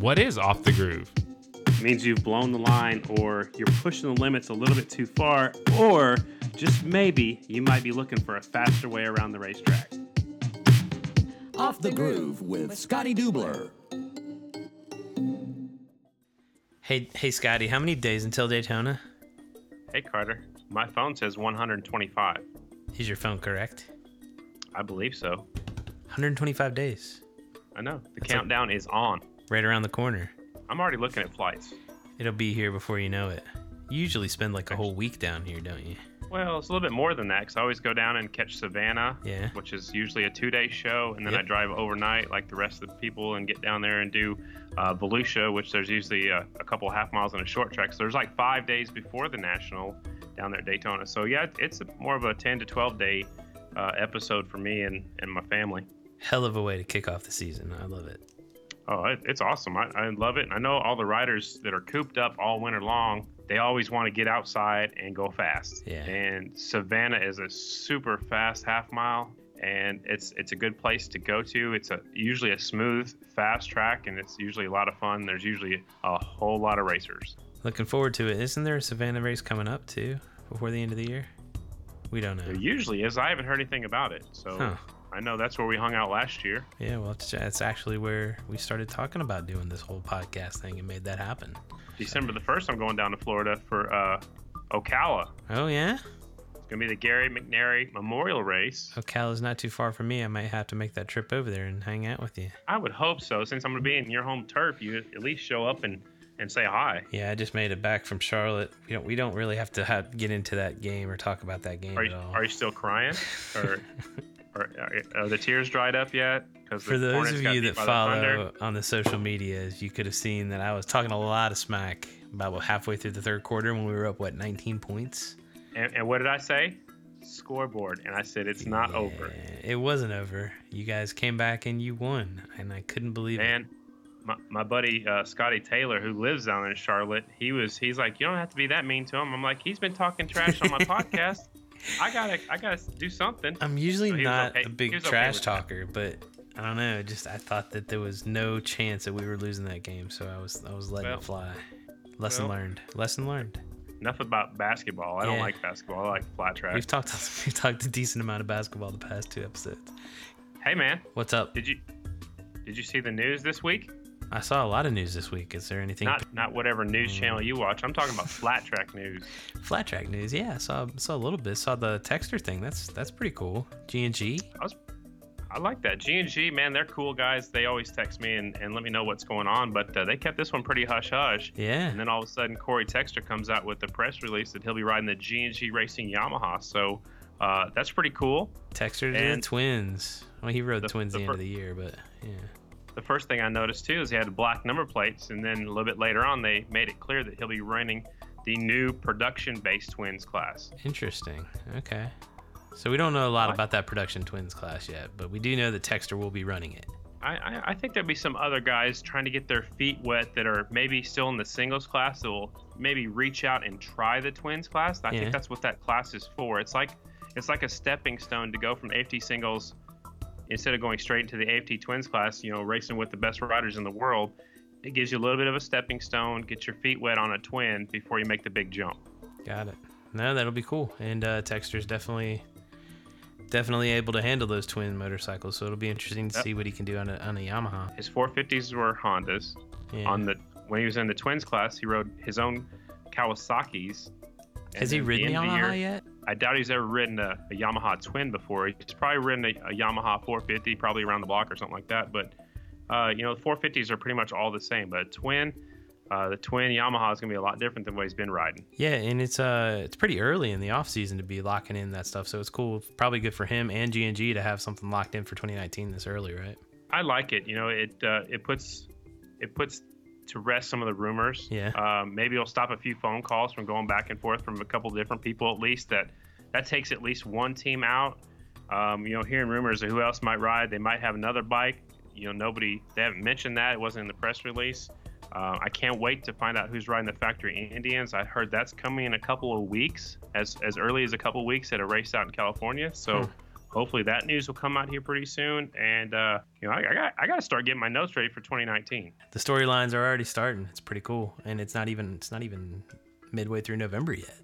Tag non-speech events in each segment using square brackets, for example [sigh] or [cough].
What is off the groove? It means you've blown the line or you're pushing the limits a little bit too far, or just maybe you might be looking for a faster way around the racetrack. Off the Groove with Scottie Dubler. Hey, hey, Scottie, how many days until Daytona? Hey, Carter. My phone says 125. Is your phone correct? I believe so. 125 days. I know. The That's a- countdown is on. Right around the corner. I'm already looking at flights. It'll be here before you know it. You usually spend like a whole week down here, don't you? Well, it's a little bit more than that because I always go down and catch Savannah, Yeah. which is usually a two day show, and then Yep. I drive overnight like the rest of the people and get down there and do uh, Volusia, which there's usually a, a couple half miles on a short track. So there's like five days before the national down there at Daytona. So yeah, it's a, more of a 10 to 12 day uh, episode for me and, and my family. Hell of a way to kick off the season. I love it. Oh, it's awesome. I, I love it. I know all the riders that are cooped up all winter long, they always want to get outside and go fast. Yeah. And Savannah is a super fast half mile and it's it's a good place to go to. It's a usually a smooth, fast track and it's usually a lot of fun. There's usually a whole lot of racers. Looking forward to it. Isn't there a Savannah race coming up too before the end of the year? We don't There know. usually is. I haven't heard anything about it. So Huh. I know that's where we hung out last year. Yeah, well, it's, it's actually where we started talking about doing this whole podcast thing and made that happen. December the 1st, I'm going down to Florida for uh, Ocala. Oh, yeah? It's going to be the Gary McNary Memorial Race. Ocala's not too far from me. I might have to make that trip over there and hang out with you. I would hope so. Since I'm going to be in your home turf, you at least show up and, and say hi. Yeah, I just made it back from Charlotte. We don't we don't really have to have, get into that game or talk about that game Are at you, all. are you still crying? [laughs] Or, or are, are the tears dried up yet? Because For those of you that follow on the social medias, you could have seen that I was talking a lot of smack about halfway through the third quarter when we were up what 19 points. And, and what did I say? Scoreboard. And I said, it's not over. It wasn't over. You guys came back and you won, and I couldn't believe it. Man, my, my buddy uh, Scotty Taylor, who lives down in Charlotte, he was he's like, you don't have to be that mean to him. I'm like, he's been talking trash on my [laughs] podcast. I gotta I gotta do something. I'm usually So not okay- a big okay trash that. talker, but I don't know. Just I thought that there was no chance that we were losing that game, so I was I was letting Well, it fly. Lesson well. learned. Lesson learned. Enough about basketball. I don't like basketball. I like flat track. We've talked [laughs] we've talked a decent amount of basketball the past two episodes. Hey man, What's up? did you did you see the news this week? I saw a lot of news this week. Is there anything Not not whatever news channel you watch. I'm talking about flat track news. [laughs] flat track news? Yeah, I saw saw a little bit. Saw the Texter thing. That's that's pretty cool. G and G. I was I like that. G and G, man, they're cool guys. They always text me and, and let me know what's going on, but uh, they kept this one pretty hush hush. Yeah. And then all of a sudden, Corey Texter comes out with the press release that he'll be riding the G and G Racing Yamaha. So uh, that's pretty cool. Texter to the and twins. Well, he rode the- twins the the, end fir- of the year, but yeah. The first thing I noticed too is he had black number plates, and then a little bit later on, they made it clear that he'll be running the new production-based twins class. Interesting. Okay. So we don't know a lot about that production twins class yet, but we do know that Texter will be running it. I, I, I think there'll be some other guys trying to get their feet wet that are maybe still in the singles class that will maybe reach out and try the twins class. I Yeah. think that's what that class is for. It's like it's like a stepping stone to go from AFT singles instead of going straight into the AFT twins class. You know, racing with the best riders in the world. It gives you a little bit of a stepping stone, get your feet wet on a twin before you make the big jump. Got it. No, that'll be cool. And uh, Texter's definitely definitely able to handle those twin motorcycles, so it'll be interesting to Yep. see what he can do on a, on a Yamaha. His 450s were Hondas. Yeah. On the when he was in the twins class, he rode his own Kawasaki's. Has he ridden the the end of the Yamaha year- yet? I doubt he's ever ridden a, a Yamaha twin before. He's probably ridden a, a Yamaha 450, probably around the block or something like that. But uh, you know, 450s are pretty much all the same. But a twin, uh, the twin Yamaha is gonna be a lot different than what he's been riding. Yeah, and it's uh it's pretty early in the off season to be locking in that stuff, so it's cool. Probably good for him and G and G to have something locked in for 2019 this early, right? I like it. You know, it uh, it puts it puts to rest some of the rumors. Yeah. Um, maybe it'll stop a few phone calls from going back and forth from a couple different people at least. That that takes at least one team out. Um, you know, hearing rumors of who else might ride. They might have another bike. You know, nobody they haven't mentioned that. It wasn't in the press release. Uh, I can't wait to find out who's riding the factory Indians. I heard that's coming in a couple of weeks, as as early as a couple of weeks at a race out in California. So Hmm. Hopefully that news will come out here pretty soon. And uh, you know, I, I got I got to start getting my notes ready for 2019. The storylines are already starting. It's pretty cool, and it's not even it's not even midway through November yet.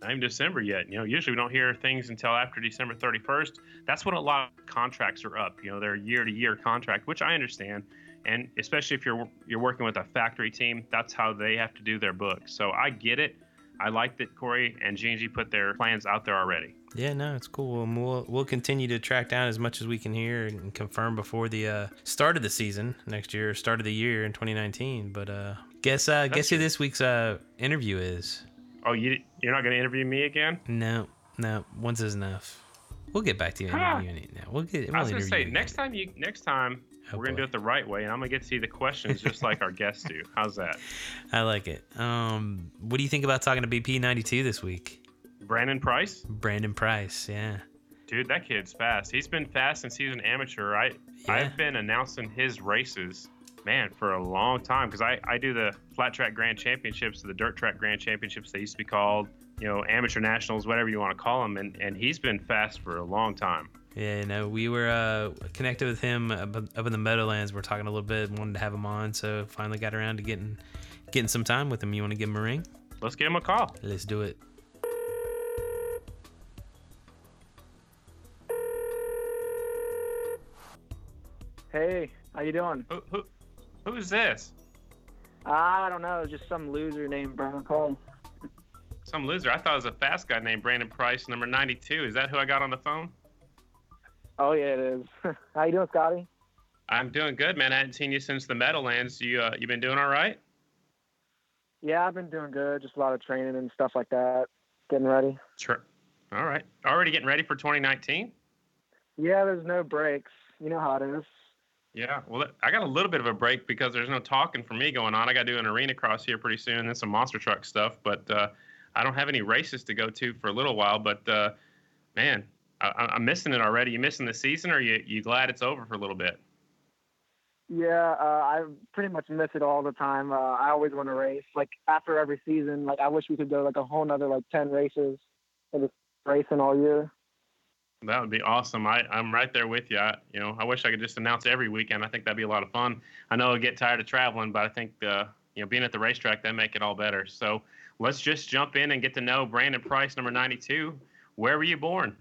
Not even December yet. You know, usually we don't hear things until after December 31st. That's when a lot of contracts are up. You know, they're year to year contract, which I understand. And especially if you're you're working with a factory team, that's how they have to do their books. So I get it. I like that Corey and G&G put their plans out there already. Yeah, no, it's cool. And we'll we'll continue to track down as much as we can here and confirm before the uh, start of the season next year, start of the year in 2019. But uh, guess uh, guess who this week's uh, interview is? Oh, you you're not going to interview me again? No, no. Once is enough. We'll get back to you interviewing it now. We'll get. We'll I was gonna say next time you next time oh, we're gonna do it the right way, and I'm gonna get to see the questions just like our guests do. How's that? [laughs] I like it. Um, what do you think about talking to BP 92 this week? Brandon Price. Brandon Price, yeah. Dude, that kid's fast. He's been fast since he was an amateur. I yeah. I've been announcing his races, man, for a long time because I I do the flat track grand championships, the dirt track grand championships they used to be called you know, amateur nationals, whatever you want to call them, and, and he's been fast for a long time. Yeah, you know, we were uh, connected with him up, up in the Meadowlands. We're talking a little bit, wanted to have him on, so finally got around to getting getting some time with him. You want to give him a ring? Let's give him a call. Let's do it. Hey, how you doing? Who, who who's this? I don't know, just some loser named Brandon Cole. Some loser. I thought it was a fast guy named Brandon Price, number 92. Is that who I got on the phone? Oh yeah, it is. [laughs] How you doing, Scottie? I'm doing good, man. I hadn't seen you since the Meadowlands. You uh, you been doing all right? Yeah, I've been doing good. Just a lot of training and stuff like that. Getting ready. Sure. All right. Already getting ready for 2019? Yeah, there's no breaks. You know how it is. Yeah, well, I got a little bit of a break because there's no talking for me going on. I got to do an arena cross here pretty soon, and some monster truck stuff. But uh, I don't have any races to go to for a little while, but uh, man, I, am missing it already. You missing the season, or you you glad it's over for a little bit? Yeah, uh, I pretty much miss it all the time. Uh, I always want to race. Like after every season, like I wish we could go like a whole nother like ten races and just racing all year. That would be awesome. I, I'm right there with you. I, you know, I wish I could just announce every weekend. I think that'd be a lot of fun. I know I'll get tired of traveling, but I think uh, you know being at the racetrack that make it all better. So let's just jump in and get to know Brandon Price, number 92. Where were you born?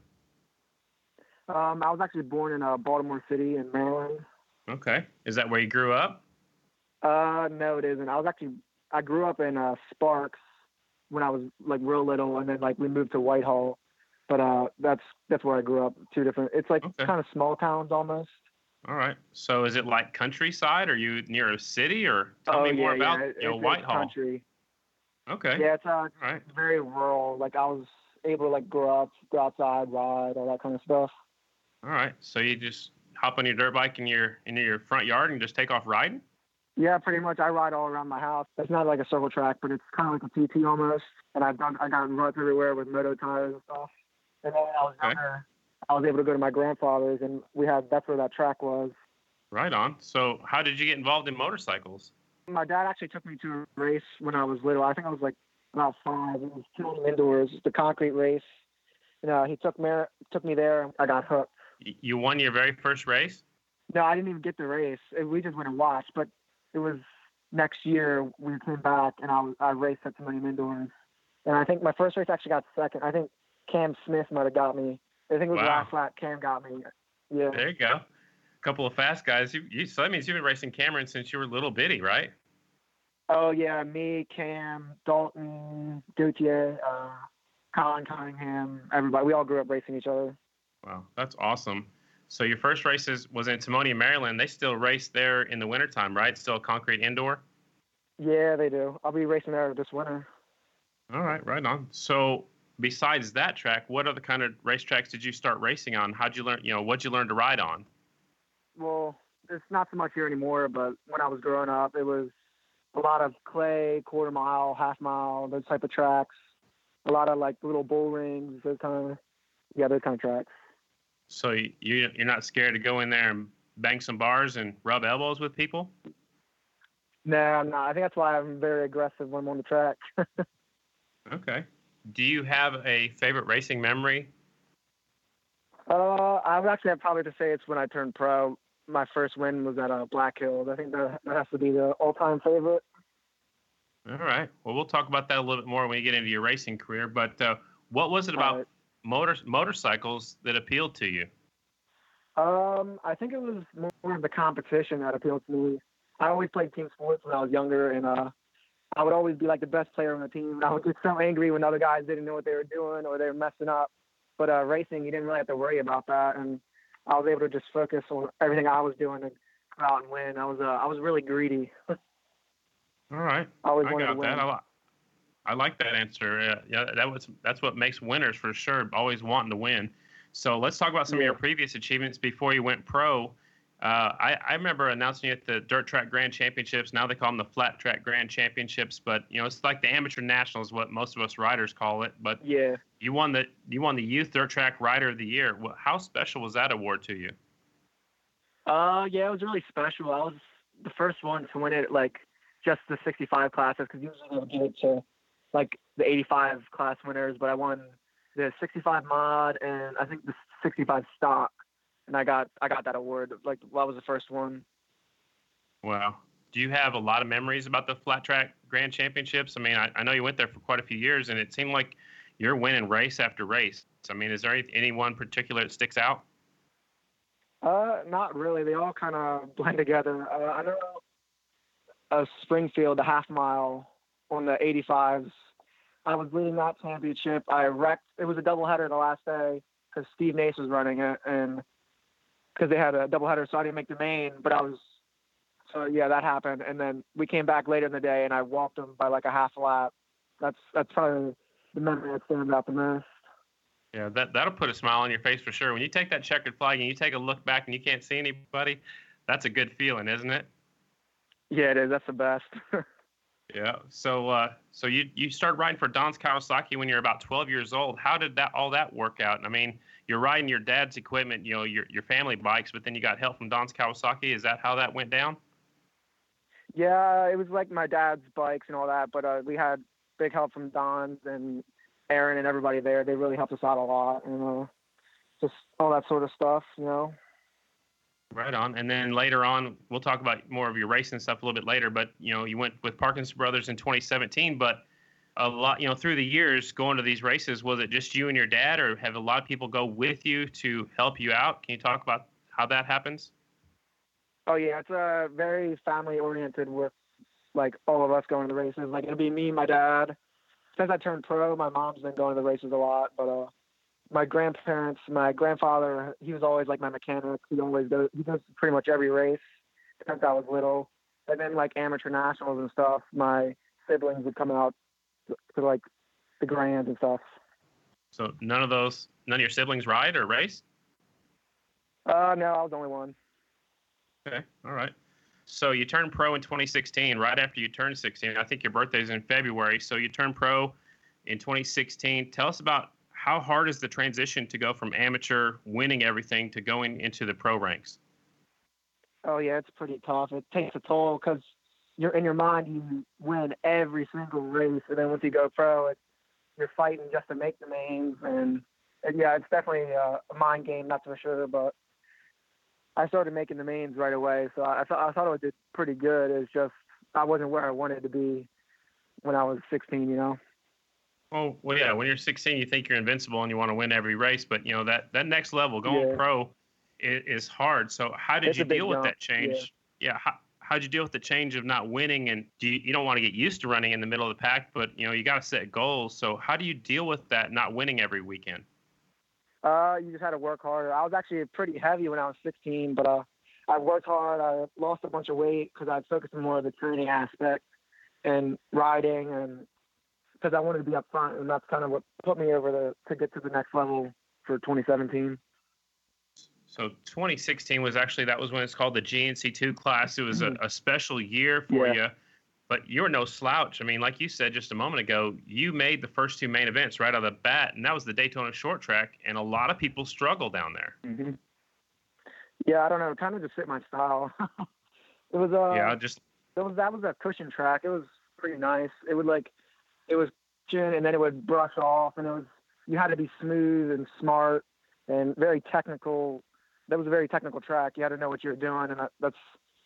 Um, I was actually born in uh, Baltimore City in Maryland. Okay. Is that where you grew up? Uh, no, it isn't. I was actually I grew up in uh, Sparks when I was like real little, and then like we moved to Whitehall. But uh, that's that's where I grew up. Two different. It's like okay. kind of small towns almost. All right. So is it like countryside? Are you near a city, or tell oh, me more yeah, about yeah. you know, Whitehall? Country. Okay. Yeah, it's uh, right. very rural. Like I was able to like grow up, go outside, ride, all that kind of stuff. All right. So you just hop on your dirt bike in your in your front yard and just take off riding? Yeah, pretty much. I ride all around my house. It's not like a circle track, but it's kind of like a TT almost. And I've done, I got ruts everywhere with moto tires and stuff. And then when I was okay. younger, I was able to go to my grandfather's, and we had that's where that track was. Right on. So, how did you get involved in motorcycles? My dad actually took me to a race when I was little. I think I was like about five. It was Killam Indoors, the concrete race. You know, he took me took me there. I got hooked. You won your very first race? No, I didn't even get the race. We just went and watched. But it was next year we came back and I I raced at Timonium Indoors. And I think my first race actually got second. I think Cam Smith might have got me. I think it was wow. last lap. Cam got me. Yeah. There you go. A couple of fast guys. You, you so that means you've been racing Cameron since you were little bitty, right? Oh yeah, me, Cam, Dalton, Gauthier, uh, Colin Cunningham, everybody. We all grew up racing each other. Wow, that's awesome. So your first races was in Timonium, Maryland. They still race there in the wintertime, right? Still concrete indoor? Yeah, they do. I'll be racing there this winter. All right, right on. So besides that track, what other kind of racetracks did you start racing on? How'd you learn, you know, what'd you learn to ride on? Well, it's not so much here anymore, but when I was growing up, it was a lot of clay, quarter mile, half mile, those type of tracks. A lot of like little bull rings, those kind of, yeah, those kind of tracks. So you you're not scared to go in there and bang some bars and rub elbows with people? No, I'm not. I think that's why I'm very aggressive when I'm on the track. [laughs] okay. Do you have a favorite racing memory? Uh, I would actually have probably to say it's when I turned pro. My first win was at uh, Black Hills. I think that, that has to be the all-time favorite. All right. Well, we'll talk about that a little bit more when we get into your racing career. But uh, what was it about Right. motor motorcycles that appealed to you? Um, I think it was more of the competition that appealed to me. I always played team sports when I was younger, and uh, I would always be like the best player on the team. And I would get so angry when other guys didn't know what they were doing or they were messing up. But uh, racing, you didn't really have to worry about that, and I was able to just focus on everything I was doing and go out and win. I was uh, I was really greedy. [laughs] All right. I always I wanted to win. that. I, li- I like that answer. Uh, yeah, that was that's what makes winners for sure. Always wanting to win. So let's talk about some of your previous achievements before you went pro. Uh, I, I remember announcing at the Dirt Track Grand Championships. Now they call them the Flat Track Grand Championships, but you know it's like the Amateur Nationals, what most of us riders call it. But Yeah. you won the you won the Youth Dirt Track Rider of the Year. How special was that award to you? Uh, yeah, it was really special. I was the first one to win it, like just the 65 classes, because usually they would give it to like the 85 class winners, but I won the 65 mod and I think the 65 stock, and I got I got that award. Like I was the first one. Wow. Do you have a lot of memories about the flat track grand championships? I mean, I, I know you went there for quite a few years, and it seemed like you're winning race after race. I mean, is there any, any one particular that sticks out? Uh, not really. They all kind of blend together. Uh, I know uh, Springfield, the half mile on the 85s. I was leading that championship. I wrecked. It was a doubleheader the last day because Steve Nace was running it, and because they had a doubleheader, so I didn't make the main. But I was, so yeah, that happened. And then we came back later in the day, and I walked them by like a half lap. That's that's probably the memory that stands out the most. Yeah, that that'll put a smile on your face for sure. When you take that checkered flag and you take a look back and you can't see anybody, that's a good feeling, isn't it? Yeah, it is. That's the best. [laughs] Yeah. So, uh, so you you started riding for Don's Kawasaki when you're about 12 years old. How did that all that work out? I mean, you're riding your dad's equipment, you know, your your family bikes, but then you got help from Don's Kawasaki. Is that how that went down? Yeah, it was like my dad's bikes and all that, but uh, we had big help from Don's and Aaron and everybody there. They really helped us out a lot, and uh, just all that sort of stuff, you know. Right on. And then later on, we'll talk about more of your racing stuff a little bit later. But you know, you went with Parkinson Brothers in 2017. But a lot, you know, through the years going to these races, was it just you and your dad, or have a lot of people go with you to help you out? Can you talk about how that happens? Oh yeah, it's uh, very family oriented with like all of us going to the races. Like it'll be me, my dad. Since I turned pro, my mom's been going to the races a lot, but uh, my grandparents, my grandfather, he was always like my mechanic. He always goes, he goes to pretty much every race since I was little. And then like amateur nationals and stuff, my siblings would come out to, to like the grands and stuff. So none of those, none of your siblings ride or race. Uh, no, I was the only one. Okay. All right. So you turned pro in 2016, right after you turned 16. I think your birthday's in February. So you turned pro in 2016. Tell us about how hard is the transition to go from amateur winning everything to going into the pro ranks? Oh yeah, it's pretty tough. It takes a toll because you're in your mind you win every single race, and then once you go pro, it, you're fighting just to make the mains, and, and yeah, it's definitely a, a mind game, that's for sure. But I started making the mains right away, so I, I thought I thought it did pretty good. It's just I wasn't where I wanted to be when I was 16, you know. Oh, well, yeah. When you're 16, you think you're invincible and you want to win every race, but you know that that next level, going Yeah. pro, is, is hard. So how did It's you deal with jump, that change? Yeah. how, how'd you deal with the change of not winning? And do you, you don't want to get used to running in the middle of the pack, but you know you got to set goals. So how do you deal with that not winning every weekend? Uh, you just had to work harder. I was actually pretty heavy when I was 16, but uh, I worked hard. I lost a bunch of weight because I focused on more of the training aspect and riding, and because I wanted to be up front, and that's kind of what put me over the to get to the next level for 2017. So 2016 was actually that was when it's called the GNC2 class. It was a, a special year for Mm-hmm. Yeah. you, but you were no slouch. I mean, like you said just a moment ago, you made the first two main events right out of the bat, and that was the Daytona Short Track, and a lot of people struggle down there. hmm Yeah, I don't know. Kind of just fit my style. [laughs] it was uh, yeah, just That was that was a cushion track. It was pretty nice. It would like it was cushion and then it would brush off and it was you had to be smooth and smart and very technical. That was a very technical track. You had to know what you were doing, and that, that's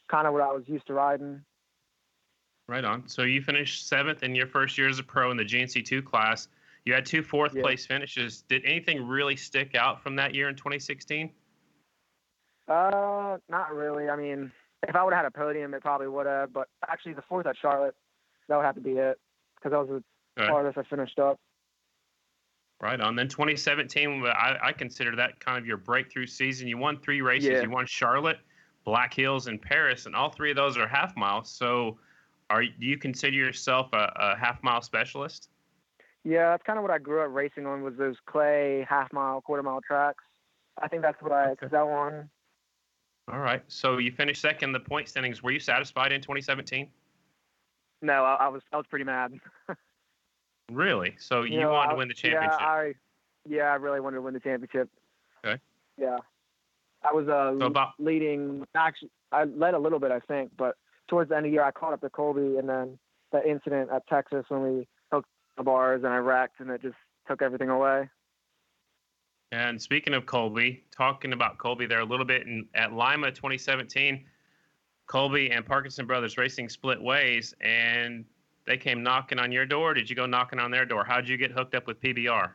kind of what I was used to riding. Right on. So you finished seventh in your first year as a pro in the GNC2 class. You had two fourth Yeah. place finishes. Did anything really stick out from that year in 2016? Uh, not really. I mean, if I would have had a podium, it probably would have. But actually, the fourth at Charlotte, that would have to be it because that was the farthest I finished up. Right on. Then 2017, I, I consider that kind of your breakthrough season. You won three races. Yeah. You won Charlotte, Black Hills, and Paris, and all three of those are half miles. So, are do you consider yourself a, a half mile specialist? Yeah, that's kind of what I grew up racing on was those clay half mile, quarter mile tracks. I think that's what I Okay. excel on. All right. So you finished second in the point standings. Were you satisfied in 2017? No, I, I was I was pretty mad. [laughs] Really? So you, know, wanted to win the championship? Yeah, I yeah, I really wanted to win the championship. Okay. Yeah. I was uh So about- leading actually I led a little bit I think, but towards the end of the year I caught up to Colby and then the incident at Texas when we hooked the bars and I wrecked and it just took everything away. And speaking of Colby, talking about Colby there a little bit in, at Lima 2017, Colby and Parkinson Brothers Racing split ways, and they came knocking on your door. Did you go knocking on their door? How'd you get hooked up with PBR?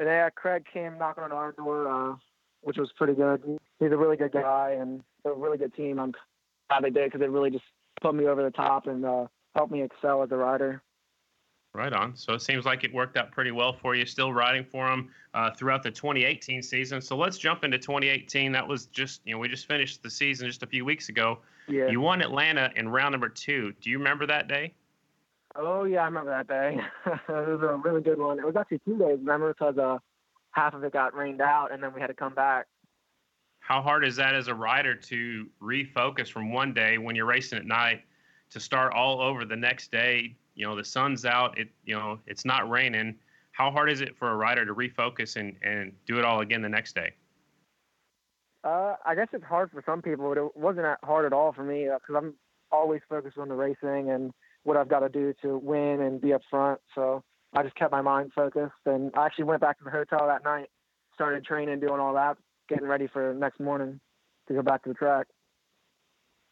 Yeah, Craig came knocking on our door, uh, which was pretty good. He's a really good guy and a really good team. I'm glad they did because it really just put me over the top and uh, helped me excel as a rider. Right on. So it seems like it worked out pretty well for you. Still riding for them uh, throughout the 2018 season. So let's jump into 2018. That was just you know we just finished the season just a few weeks ago. Yeah. You won Atlanta in round number two. Do you remember that day? Oh yeah, I remember that day. [laughs] it was a really good one. It was actually two days, remember, because uh, half of it got rained out, and then we had to come back. How hard is that as a rider to refocus from one day when you're racing at night to start all over the next day? You know, the sun's out. It you know it's not raining. How hard is it for a rider to refocus and and do it all again the next day? Uh, I guess it's hard for some people, but it wasn't hard at all for me because I'm always focused on the racing and what I've got to do to win and be up front. So I just kept my mind focused, and I actually went back to the hotel that night, started training, doing all that, getting ready for next morning to go back to the track.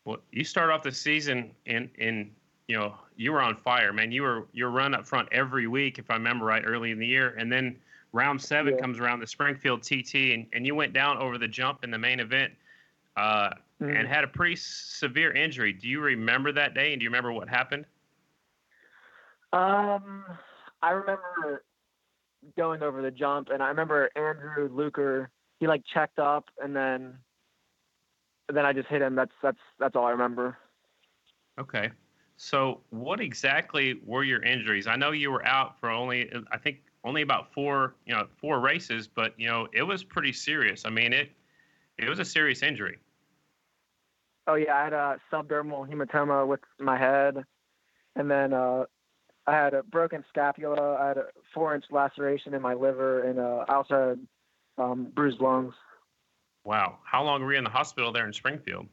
Well, you start off the season in in you know you were on fire, man. You were you were run up front every week, if I remember right, early in the year, and then round seven Yeah. comes around the Springfield TT, and, and you went down over the jump in the main event, uh, Mhm. and had a pretty severe injury. Do you remember that day, and do you remember what happened? Um, I remember going over the jump, and I remember Andrew Luker. He like checked up, and then then I just hit him. That's that's that's all I remember. Okay. So, what exactly were your injuries? I know you were out for only, I think, only about four, you know, four races, but you know, it was pretty serious. I mean, it, it was a serious injury. Oh yeah, I had a subdermal hematoma with my head, and then uh, I had a broken scapula. I had a four-inch laceration in my liver, and uh, I also had um, bruised lungs. Wow. How long were you in the hospital there in Springfield?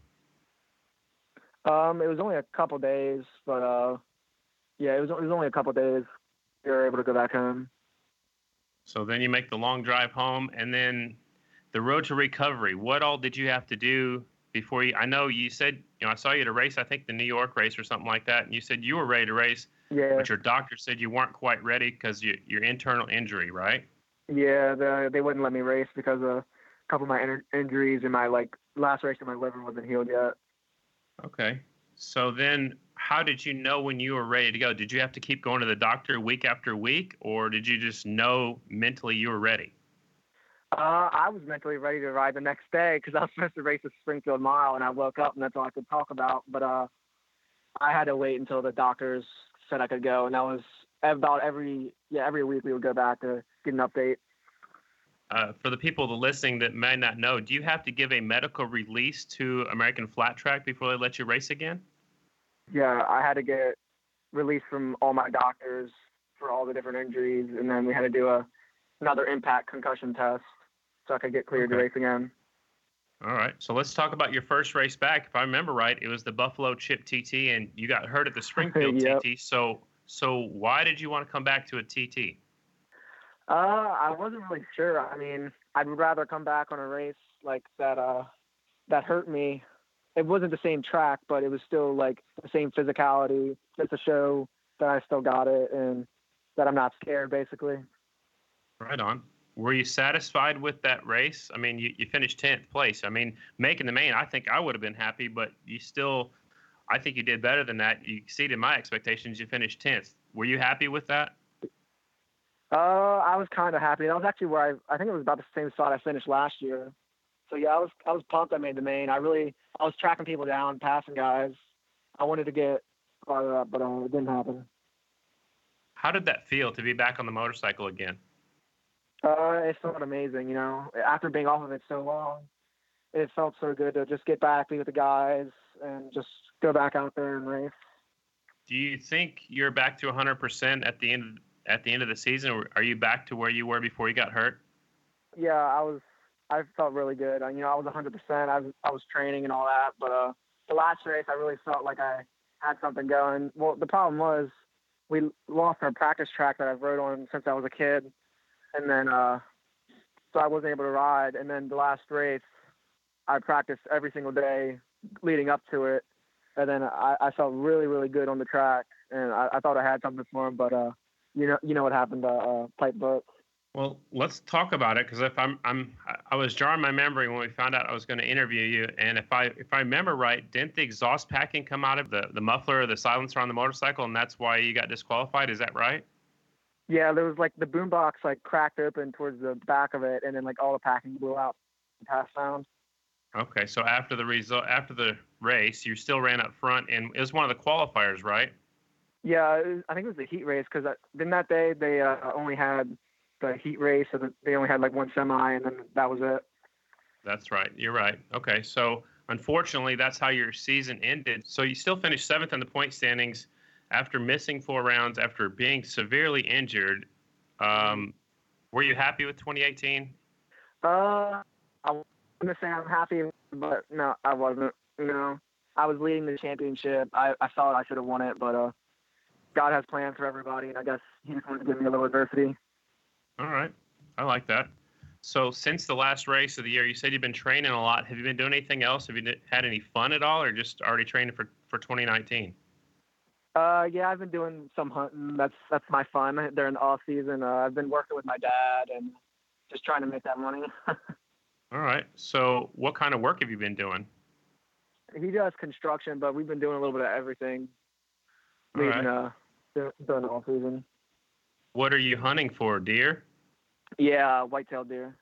Um, it was only a couple days, but uh, yeah, it was it was only a couple days. We were able to go back home. So then you make the long drive home, and then the road to recovery. What all did you have to do before you? I know you said, you know, I saw you at a race, I think the New York race or something like that, and you said you were ready to race, Yeah, but your doctor said you weren't quite ready because you, your internal injury, right? yeah, the, they wouldn't let me race because of a couple of my in- injuries and my like laceration in my liver wasn't healed yet. Okay. So then, how did you know when you were ready to go? Did you have to keep going to the doctor week after week, or did you just know mentally you were ready? Uh, I was mentally ready to ride the next day because [laughs] I was supposed to race the Springfield Mile, and I woke up and that's all I could talk about. But uh, I had to wait until the doctors said I could go, and that was about every yeah every week we would go back to get an update. Uh, for the people that listening that may not know, do you have to give a medical release to American Flat Track before they let you race again? Yeah, I had to get released from all my doctors for all the different injuries, and then we had to do a another impact concussion test so I could get cleared Okay. to race again. All right. So let's talk about your first race back. If I remember right, it was the Buffalo Chip TT, and you got hurt at the Springfield [laughs] Yep. TT. So, so why did you want to come back to a TT? Uh, I wasn't really sure. I mean, I'd rather come back on a race like that uh that hurt me. It wasn't the same track, but it was still like the same physicality, just to show that I still got it and that I'm not scared basically. Right on. Were you satisfied with that race? I mean, you, you finished 10th place. I mean, making the main, I think I would have been happy, but you still, I think you did better than that. You exceeded my expectations. You finished 10th. Were you happy with that? Uh, I was kind of happy. That was actually where I, I think it was about the same spot I finished last year. So yeah, I was, I was pumped. I made the main. I really, I was tracking people down, passing guys. I wanted to get farther up, but uh, it didn't happen. How did that feel to be back on the motorcycle again? Uh, it felt amazing. You know, after being off of it so long, it felt so good to just get back, be with the guys, and just go back out there and race. Do you think you're back to 100% at the end at the end of the season, or are you back to where you were before you got hurt? Yeah, I was. I felt really good. You know, I was 100%. I was I was training and all that, but uh, the last race, I really felt like I had something going. Well, the problem was we lost our practice track that I've rode on since I was a kid, and then uh, so I wasn't able to ride. And then the last race, I practiced every single day leading up to it, and then I, I felt really really good on the track, and I, I thought I had something for him, but uh, you know you know what happened to uh, Pipe Book. Well, let's talk about it because if I'm I'm I was jarring my memory when we found out I was going to interview you, and if I if I remember right, didn't the exhaust packing come out of the the muffler or the silencer on the motorcycle, and that's why you got disqualified? Is that right? Yeah, there was like the boombox like cracked open towards the back of it, and then like all the packing blew out, and passed down. Okay, so after the result, after the race, you still ran up front, and it was one of the qualifiers, right? Yeah, was, I think it was the heat race because then that day they uh, only had the heat race, so they only had like one semi, and then that was it. That's right. You're right. Okay, so unfortunately, that's how your season ended. So you still finished seventh in the point standings after missing four rounds, after being severely injured. Um, were you happy with 2018? Uh, I'm gonna say I'm happy, but no, I wasn't. You know, I was leading the championship. I, I thought I should have won it, but uh, God has plans for everybody, and I guess He just wanted to give me a little adversity. All right, I like that. So since the last race of the year, you said you've been training a lot. Have you been doing anything else? Have you had any fun at all, or just already training for for 2019? Uh, yeah, I've been doing some hunting. That's that's my fun during the off season. Uh, I've been working with my dad and just trying to make that money. [laughs] All right. So, what kind of work have you been doing? He does construction, but we've been doing a little bit of everything. All right. uh, during the off season. What are you hunting for? Deer? Yeah, white-tailed deer.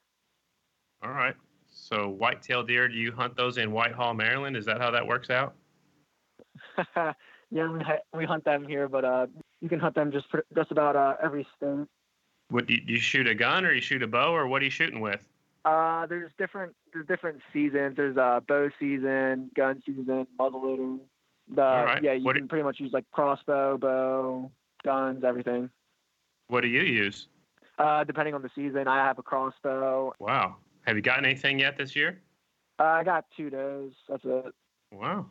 All right. So, white-tailed deer. Do you hunt those in Whitehall, Maryland? Is that how that works out? [laughs] yeah, we we hunt them here, but uh, you can hunt them just just about uh, every state. What do you, do you shoot a gun or you shoot a bow or what are you shooting with? Uh, there's different there's different seasons. There's uh bow season, gun season, muzzleloader. The All right. yeah, you What do- can pretty much use like crossbow, bow, guns, everything. What do you use? Uh, depending on the season, I have a crossbow. Wow. Have you gotten anything yet this year? Uh, I got two does. That's it. Wow.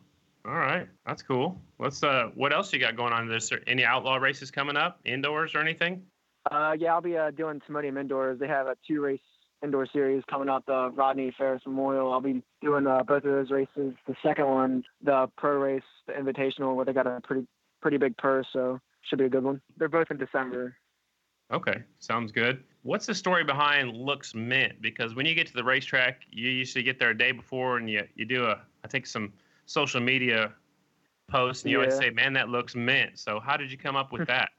All right. That's cool. Let's uh what else you got going on? Is there any outlaw races coming up, indoors or anything? Uh, yeah, I'll be uh, doing Timonium indoors. They have a two race indoor series coming up, the Rodney Ferris Memorial. I'll be doing uh, both of those races. The second one, the pro race, the Invitational, where they got a pretty pretty big purse, so should be a good one. They're both in December. Okay, sounds good. What's the story behind Looks Mint? Because when you get to the racetrack, you usually get there a day before and you, you do a, I think, some social media posts and you always say, man, that looks mint. So how did you come up with hmm. that?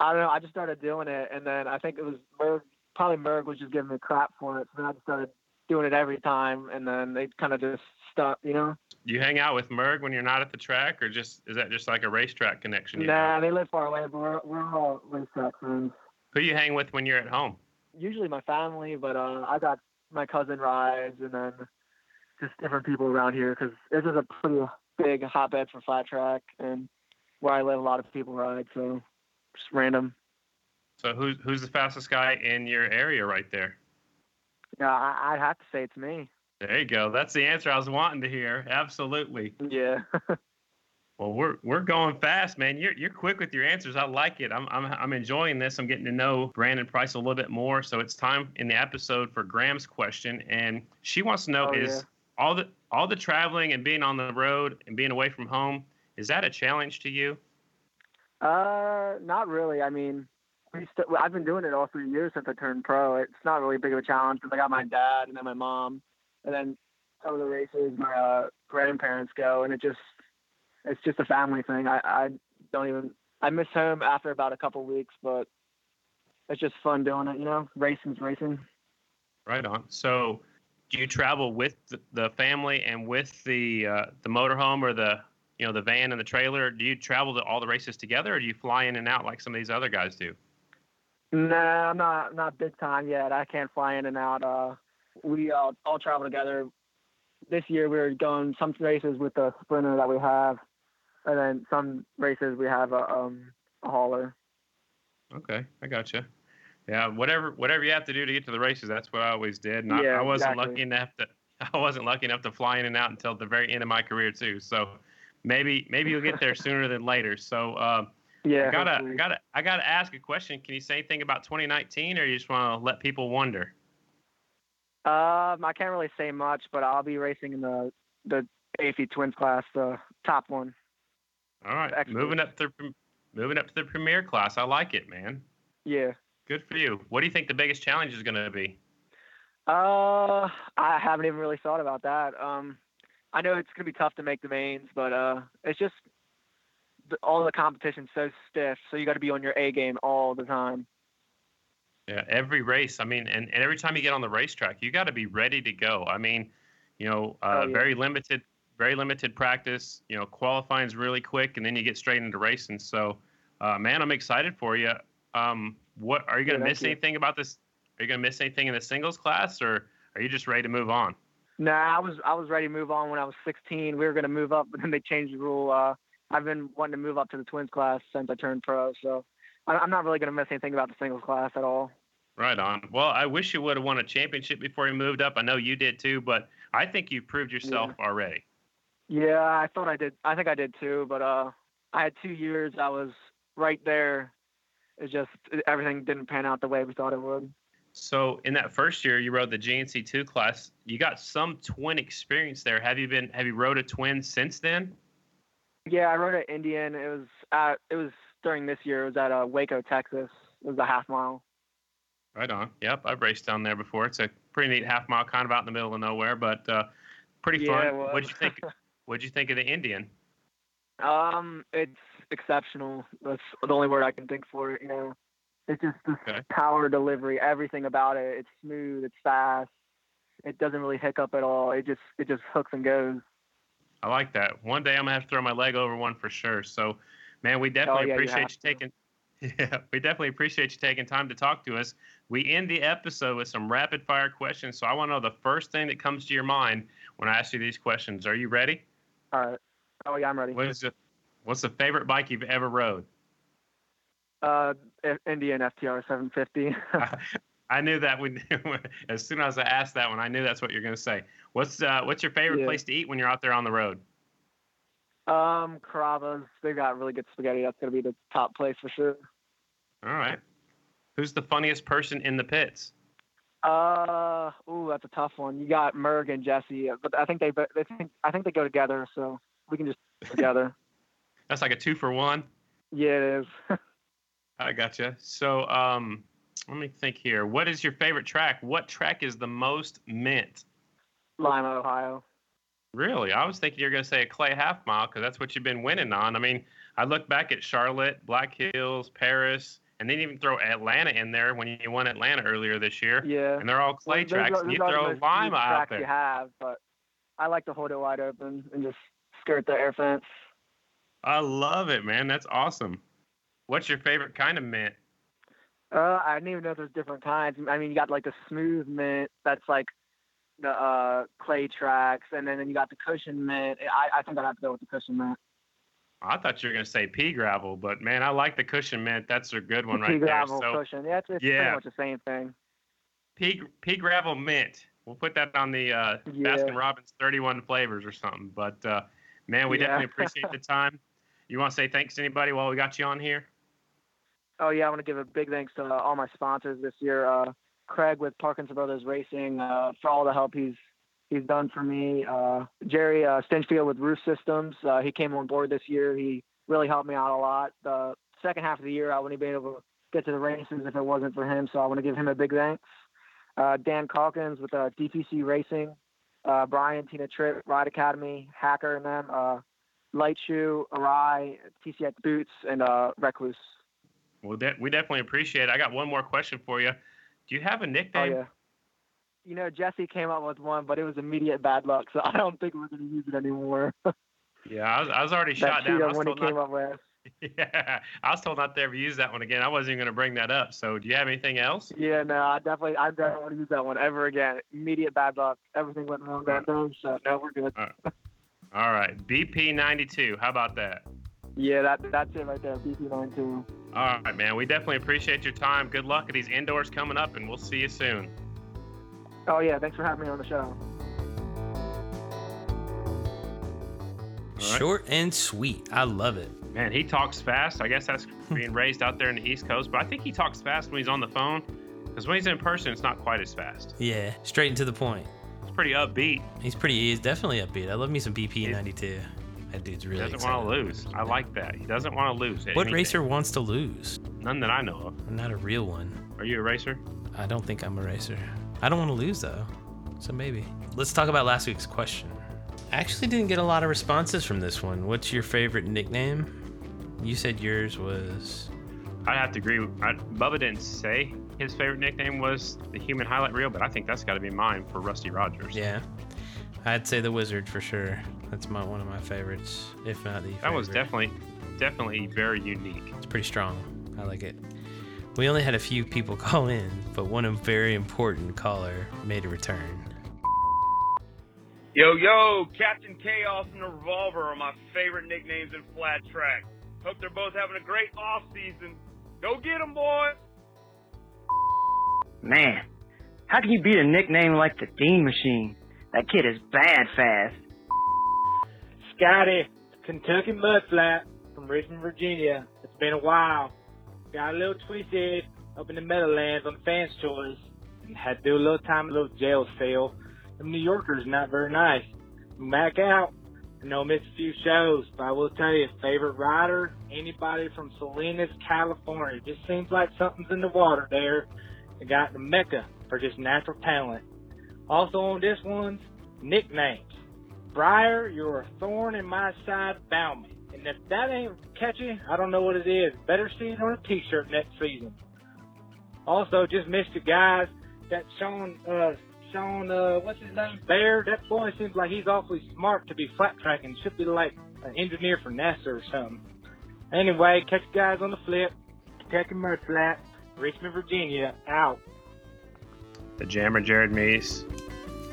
I don't know. I just started doing it, and then I think it was Merg, probably Merg was just giving me crap for it. So then I just started doing it every time, and then they kind of just stuck, you know. Do you hang out with Merg when you're not at the track or just is that just like a racetrack connection? you Nah, they live far away, but we're, we're all racetrack friends. Who you hang with when you're at home? Usually my family, but uh, I got my cousin rides, and then just different people around here because this is a pretty big hotbed for flat track, and where I live, a lot of people ride, so just random. So who's who's the fastest guy in your area right there? Yeah, I, I'd have to say it's me. There you go. That's the answer I was wanting to hear. Absolutely. Yeah. [laughs] Well, we're we're going fast, man. You're you're quick with your answers. I like it. I'm I'm I'm enjoying this. I'm getting to know Brandon Price a little bit more. So it's time in the episode for Graham's question, and she wants to know Oh, is yeah. all the all the traveling and being on the road and being away from home is that a challenge to you? Uh, not really. I mean, we st- I've been doing it all three years since I turned pro. It's not really big of a challenge because I got my dad and then my mom, and then some of the races my uh, grandparents go, and it just it's just a family thing. I I don't even I miss home after about a couple weeks, but it's just fun doing it. You know, racing's racing. Right on. So, do you travel with the, family and with the uh, the motorhome or the you know the van and the trailer? Do you travel to all the races together, or do you fly in and out like some of these other guys do? No, I'm not not big time yet. I can't fly in and out. Uh, we all all travel together. This year we are going some races with the sprinter that we have, and then some races we have a um a hauler. Okay, I got you. Yeah, whatever whatever you have to do to get to the races, that's what I always did. And I, Yeah, I wasn't exactly. lucky enough to [laughs] I wasn't lucky enough to fly in and out until the very end of my career too. So maybe maybe you'll get there [laughs] sooner than later. So uh, Yeah, I gotta I gotta I gotta ask a question. Can you say anything about 2019, or you just want to let people wonder? Um, I can't really say much, but I'll be racing in the the AFT Twins class, the top one. All right, moving up to moving up to the premier class. I like it, man. Yeah. Good for you. What do you think the biggest challenge is going to be? Uh, I haven't even really thought about that. Um, I know it's gonna be tough to make the mains, but uh, it's just the, all the competition's so stiff, so you got to be on your A game all the time. Yeah, every race. I mean, and, and every time you get on the racetrack, you got to be ready to go. I mean, you know, uh, Oh, yeah. very limited, very limited practice. You know, qualifying's really quick, and then you get straight into racing. So, uh, man, I'm excited for you. Um, what are you going to Yeah, miss you. anything about this? Are you going to miss anything in the singles class, or are you just ready to move on? Nah, I was I was ready to move on when I was 16. We were gonna move up, but then they changed the rule. Uh, I've been wanting to move up to the Twins class since I turned pro, so I'm not really gonna miss anything about the singles class at all. Right on. Well, I wish you would have won a championship before you moved up. I know you did too, but I think you've proved yourself already. Yeah, I thought I did. I think I did too, but uh, I had two years. I was right there. It just everything didn't pan out the way we thought it would. So in that first year, you rode the GNC two class. You got some twin experience there. Have you been? Have you rode a twin since then? Yeah, I rode an Indian. It was at. It was during this year. It was at uh, Waco, Texas. It was a half mile. Right on. Yep, I've raced down there before. It's a pretty neat half mile, kind of out in the middle of nowhere, but uh, pretty Yeah, fun. What'd you think? [laughs] What'd you think of the Indian? Um, it's exceptional. That's the only word I can think for it. You know, it's just this Okay. power delivery. Everything about it. It's smooth. It's fast. It doesn't really hiccup at all. It just it just hooks and goes. I like that. One day I'm gonna have to throw my leg over one for sure. So, man, we definitely Oh, yeah, appreciate you, to. taking. [laughs] Yeah, we definitely appreciate you taking time to talk to us. We end the episode with some rapid fire questions. So I want to know the first thing that comes to your mind when I ask you these questions. Are you ready? All right. Oh yeah, I'm ready. What is the What's the favorite bike you've ever rode? Uh, Indian FTR 750. [laughs] I knew that when [laughs] as soon as I asked that one, I knew that's what you're going to say. What's uh, What's your favorite Yeah. place to eat when you're out there on the road? um, Carrabba's. They got really good spaghetti. That's gonna be the top place for sure. All right. Who's the funniest person in the pits? Uh, ooh, that's a tough one. You got Merg and Jesse, but I think they, they think, I think they go together, so we can just together. [laughs] That's like a two for one. yeah, it is. [laughs] I gotcha. So, um, let me think here. What is your favorite track? What track is the most mint? Lima, Ohio. Really? I was thinking you're going to say a clay half mile because that's what you've been winning on. I mean, I look back at Charlotte, Black Hills, Paris, and then even throw Atlanta in there when you won Atlanta earlier this year. Yeah. And they're all clay Those tracks. are- and you those are the throw Lima out tracks You have, but I like to hold it wide open and just skirt the air fence. I love it, man. That's awesome. What's your favorite kind of mint? Uh, I didn't even know there's different kinds. I mean, you got like the smooth mint that's like the uh, clay tracks, and then, then you got the cushion mint. I, I think I'd have to go with the cushion mint. I thought you were going to say pea gravel, but man, I like the cushion mint. That's a good one right there. Pea gravel So cushion. Yeah, it's, it's Yeah. pretty much the same thing. pea, pea gravel mint. We'll put that on the uh, Yeah. Baskin Robbins 31 flavors or something. But uh, Man, we Yeah. definitely [laughs] appreciate the time. You want to say thanks to anybody while we got you on here? Oh yeah, I want to give a big thanks to uh, all my sponsors this year. Uh, Craig with Parkinson Brothers Racing uh, for all the help he's he's done for me. Uh, Jerry uh, Stinchfield with Roof Systems. Uh, he came on board this year. He really helped me out a lot. The second half of the year, I wouldn't have been able to get to the races if it wasn't for him. So I want to give him a big thanks. Uh, Dan Calkins with uh, DPC Racing. Uh, Brian, Tina Tripp, Ride Academy, Hacker, and them. Uh, Light Shoe, Arai, TCX Boots, and uh, Rekluse. Well, de- we definitely appreciate it. I got one more question for you. Do you have a Oh nickname? yeah. You know, Jesse came up with one, but it was immediate bad luck, so [laughs] I don't think we're going to use it anymore. Yeah, I was, I was already shot down. I was, told came not, up with. [laughs] yeah, I was told not to ever use that one again. I wasn't even going to bring that up. So, do you have anything else? Yeah, no, I definitely, I don't want to use that one ever again. Immediate bad luck. Everything went wrong that day, so no, we're good. All right, BP92. How about that? Yeah, that that's it right there. BP92. All right, man. We definitely appreciate your time. Good luck at these indoors coming up, and we'll see you soon. Oh yeah, thanks for having me on the show. right. Short and sweet. I love it. Man, he talks fast. I guess that's being raised out there in the East Coast, but I think he talks fast when he's on the phone. Because when he's in person, it's not quite as fast. Yeah, straight and to the point. It's pretty upbeat. He's pretty. He's definitely upbeat. I love me some BP ninety two. That dude's He really. doesn't want to lose. I like that. He doesn't want to lose. What anything. racer wants to lose? None that I know of. I'm not a real one. Are you a racer? I don't think I'm a racer. I don't want to lose though, so maybe. Let's talk about last week's question. I actually didn't get a lot of responses from this one. What's your favorite nickname? You said yours was. I'd have to agree. I, Bubba didn't say his favorite nickname was the human highlight reel, but I think that's got to be mine for Rusty Rogers. Yeah, I'd say the Wizard for sure. That's my one of my favorites, if not the. That was definitely, definitely very unique. It's pretty strong. I like it. We only had a few people [laughs] call in, but one very important caller made a return. Yo, yo, Captain Chaos and the Revolver are my favorite nicknames in flat track. Hope they're both having a great off season. Go get 'em, boys! Man, how can you beat a nickname like the Dean Machine? That kid is bad fast. Scotty, Kentucky Mudflat from Richmond, Virginia. It's been a while. Got a little twisted up in the Meadowlands on the fans' choice and had to do a little time a little jail cell. Them New Yorkers not very nice. Back out. I know I missed a few shows, but I will tell you, favorite rider, anybody from Salinas, California. Just seems like something's in the water there. They got the mecca for just natural talent. Also on this one's nicknames. Briar, you're a thorn in my side, Bauman. And if that ain't catchy, I don't know what it is. Better see it on a t-shirt next season. Also, just missed you guys. That Sean, uh, Sean, uh, what's his name? Bear. That boy seems like he's awfully smart to be flat tracking. Should be like an engineer for NASA or something. Anyway, catch you guys on the flip. Kentucky Mud Flat, Richmond, Virginia, out. The Jammer Jared Mees,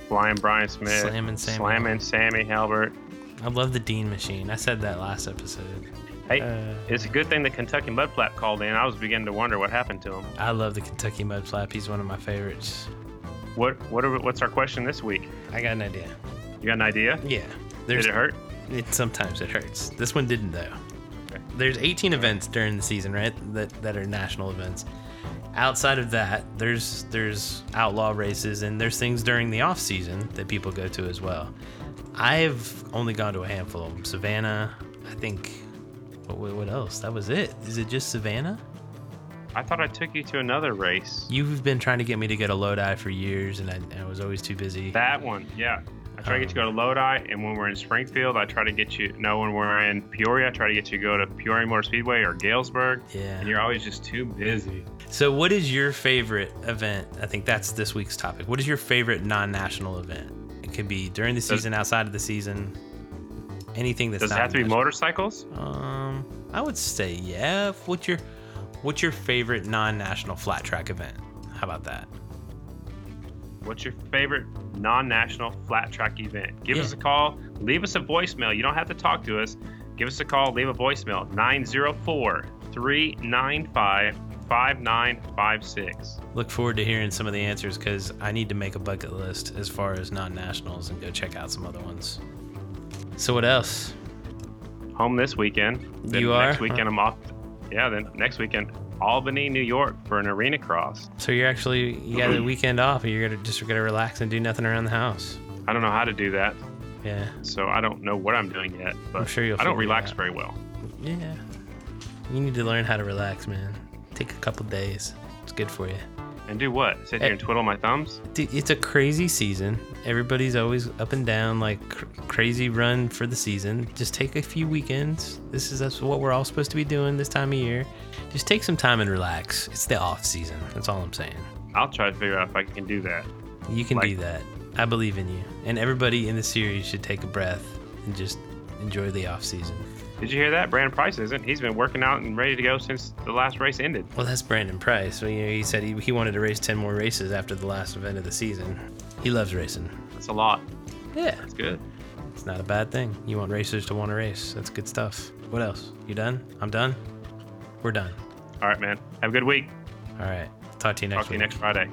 Flying Bryan Smith, Slammin' Sammy. Slammin' Sammy Halbert. I love the Dean Machine. I said that last episode. Hey, Uh, it's a good thing the Kentucky Mudflap called in. I was beginning to wonder what happened to him. I love the Kentucky Mud Flap. He's one of my favorites. What what are, what's our question this week? I got an idea. You got an idea? Yeah. There's, Did it hurt? It, sometimes it hurts. This one didn't though. There's 18 events during the season, right? That that are national events. Outside of that, there's there's outlaw races and there's things during the off season that people go to as well. I've only gone to a handful of them. Savannah, I think. What, what else? That was it. Is it just Savannah? I thought I took you to another race. You've been trying to get me to go to Lodi for years, and I, I was always too busy. That one, yeah. I try to get you to go to Lodi, and when we're in Springfield, I try to get you. No, when we're in Peoria, I try to get you to go to Peoria Motor Speedway or Galesburg. Yeah. And you're always just too busy. So, what is your favorite event? I think that's this week's topic. What is your favorite non-national event? It could be during the season, outside of the season, anything that's Does it not have to be motorcycles? Um, I would say yeah. What's your What's your favorite non-national flat track event? How about that? What's your favorite non-national flat track event? Give Yeah. us a call. Leave us a voicemail. You don't have to talk to us. Give us a call. Leave a voicemail. 904-395-5956. Look forward to hearing some of the answers because I need to make a bucket list as far as non-nationals and go check out some other ones. So, what else? home this weekend. Then You next are? weekend I'm off. Yeah, then next weekend Albany, New York for an arena cross. So you're actually you got the weekend off, and you're gonna just gonna relax and do nothing around the house. I don't know how to do that, Yeah, so I don't know what I'm doing yet. But I'm sure you'll I don't relax very well. yeah. You need to learn how to relax, man. Take a couple days. It's good for you. And do what? Sit here Eh. and twiddle my thumbs? Dude, it's a crazy season. Everybody's always up and down, like cr- crazy run for the season. Just take a few weekends. This is that's what we're all supposed to be doing this time of year. Just take some time and relax. It's the off season. That's all I'm saying. I'll try to figure out if I can do that. You can Like- do that. I believe in you. And everybody in the series should take a breath and just enjoy the off season. Did you hear that? Brandon Price isn't. He's been working out and ready to go since the last race ended. Well, that's Brandon Price. So, you know, he said he, he wanted to race 10 more races after the last event of the season. He loves racing. That's a lot. Yeah. That's good. It's not a bad thing. You want racers to want to race. That's good stuff. What else? You done? I'm done. We're done. All right, man. Have a good week. All right. Talk to you next Talk to you next Friday.